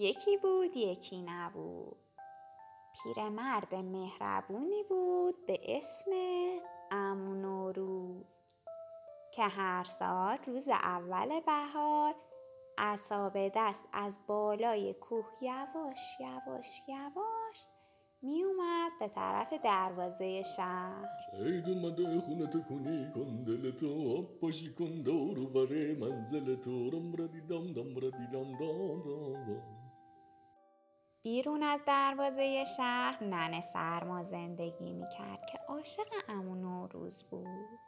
یکی بود یکی نبود. پیرمرد مهربونی بود به اسم عمو نوروز که هر سال روز اول بهار عصا دست از بالای کوه یواش یواش یواش می اومد به طرف دروازه شهر. عید اومده خونه تکونی کن دل تو آب پاشی کن دور و بره منزل تو رم ردی دم دم ردی دم دم دم دم. بیرون از دروازه شهر ننه سرما زندگی می کرد که عاشق امو نوروز بود.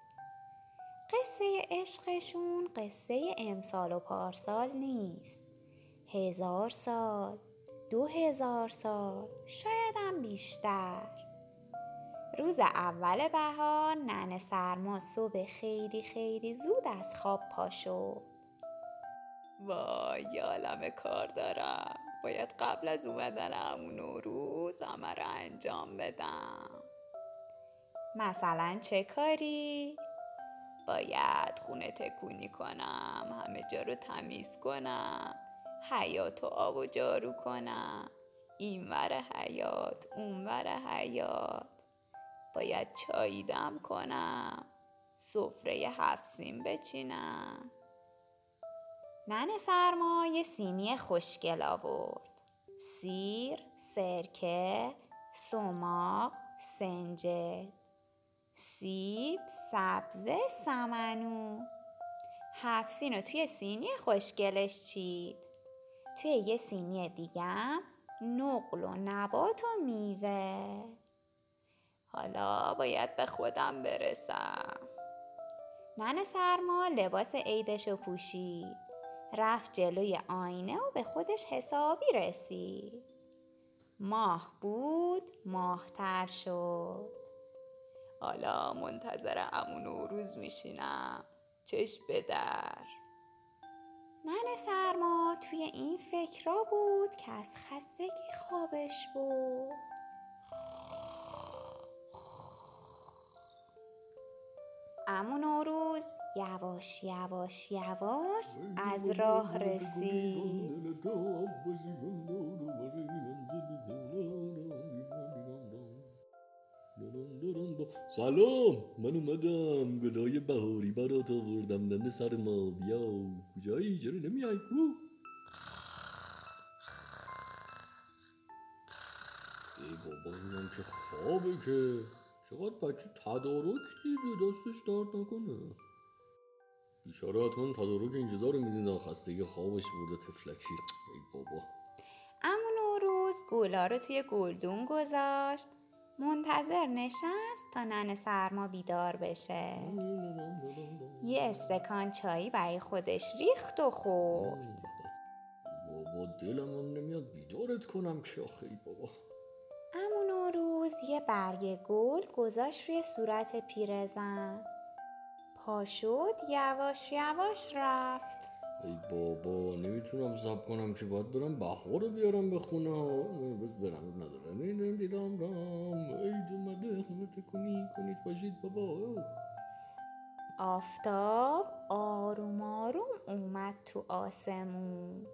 قصه عشقشون قصه امسال و پارسال نیست. هزار سال دو هزار سال شایدم بیشتر. روز اول بهار ننه سرما صبح خیلی خیلی زود از خواب پا وای یه عالم کار دارم. باید قبل از اومدن امو نوروز همه رو انجام بدم. مثلا چه کاری؟ باید خونه تکونی کنم همه جا رو تمیز کنم حیات و آب و جارو کنم. اینور حیات اونور حیات باید چایی دم کنم سفره هفت سین بچینم. ننه سرما یه سینی خوشگل آورد. سیر، سرکه، سماق، سنجد. سیب، سبزه، سمنو. هفت سین رو توی سینی خوشگلش چید. توی یه سینی دیگم نقل و نبات و میوه. حالا باید به خودم برسم. ننه سرما لباس عیدش رو پوشید. رفت جلوی آینه و به خودش حسابی رسید. ماه بود ماهتر شد. حالا منتظر امو نوروز میشینم. به در. ننه سرما توی این فکرا بود که از خستگی خوابش بود. امو نوروز یواش یواش یواش از راه رسید. سلام من اومدم. گلای بهاری برات آوردم. ننه سر ما بیا کجایی؟ چرا نمیای کو؟ ای بابا اینم که خوابه که. چقدر بچه تدارک دیده. دستش درد نکنه. بیچاره حتما تدارک این رو میدین خستگی خوابش برده تفلکی. ای بابا. امو نوروز گولا رو توی گلدون گذاشت. منتظر نشست تا ننه سرما بیدار بشه. یه استکان چایی برای خودش ریخت و خورد. بابا دلم هم نمیاد بیدارت کنم که آخه ای بابا. امو نوروز یه برگ گل گذاشت روی صورت پیرزن. پا شد یواش یواش رفت. ای بابا نمی‌تونم سب کنم که باید برم بهار رو بیارم به خونه ها. برم نداره می‌دونم دیدم رام عید اومده خونه تکونی کنید باشید بابا. آفتاب آروم آروم اومد تو آسمون.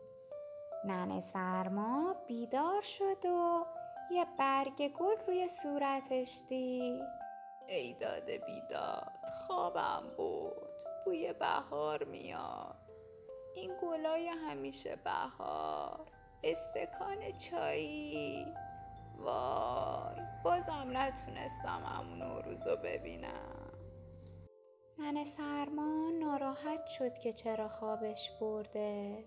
ننه سرما بیدار شد و یه برگ گل روی صورتش دید. ای داده بیداد خوابم برد بوی بهار میاد. این گلای همیشه بهار. استکان چایی. وای بازم نتونستم همون رو ببینم. ننه سرما ناراحت شد که چرا خوابش برده.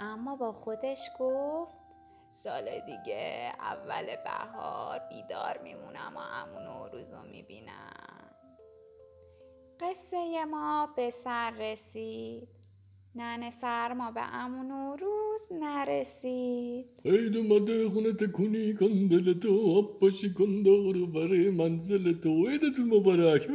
اما با خودش گفت سال دیگه اول بهار بیدار میمونم و امون نوروز رو می‌بینم. قصه ما به سر رسید. ننه سرما به امون نوروز نرسید. عید اومده خونه تکونی کن دل تو آب پاشی کن دور و بره منزل تو. عیدتون مبارک.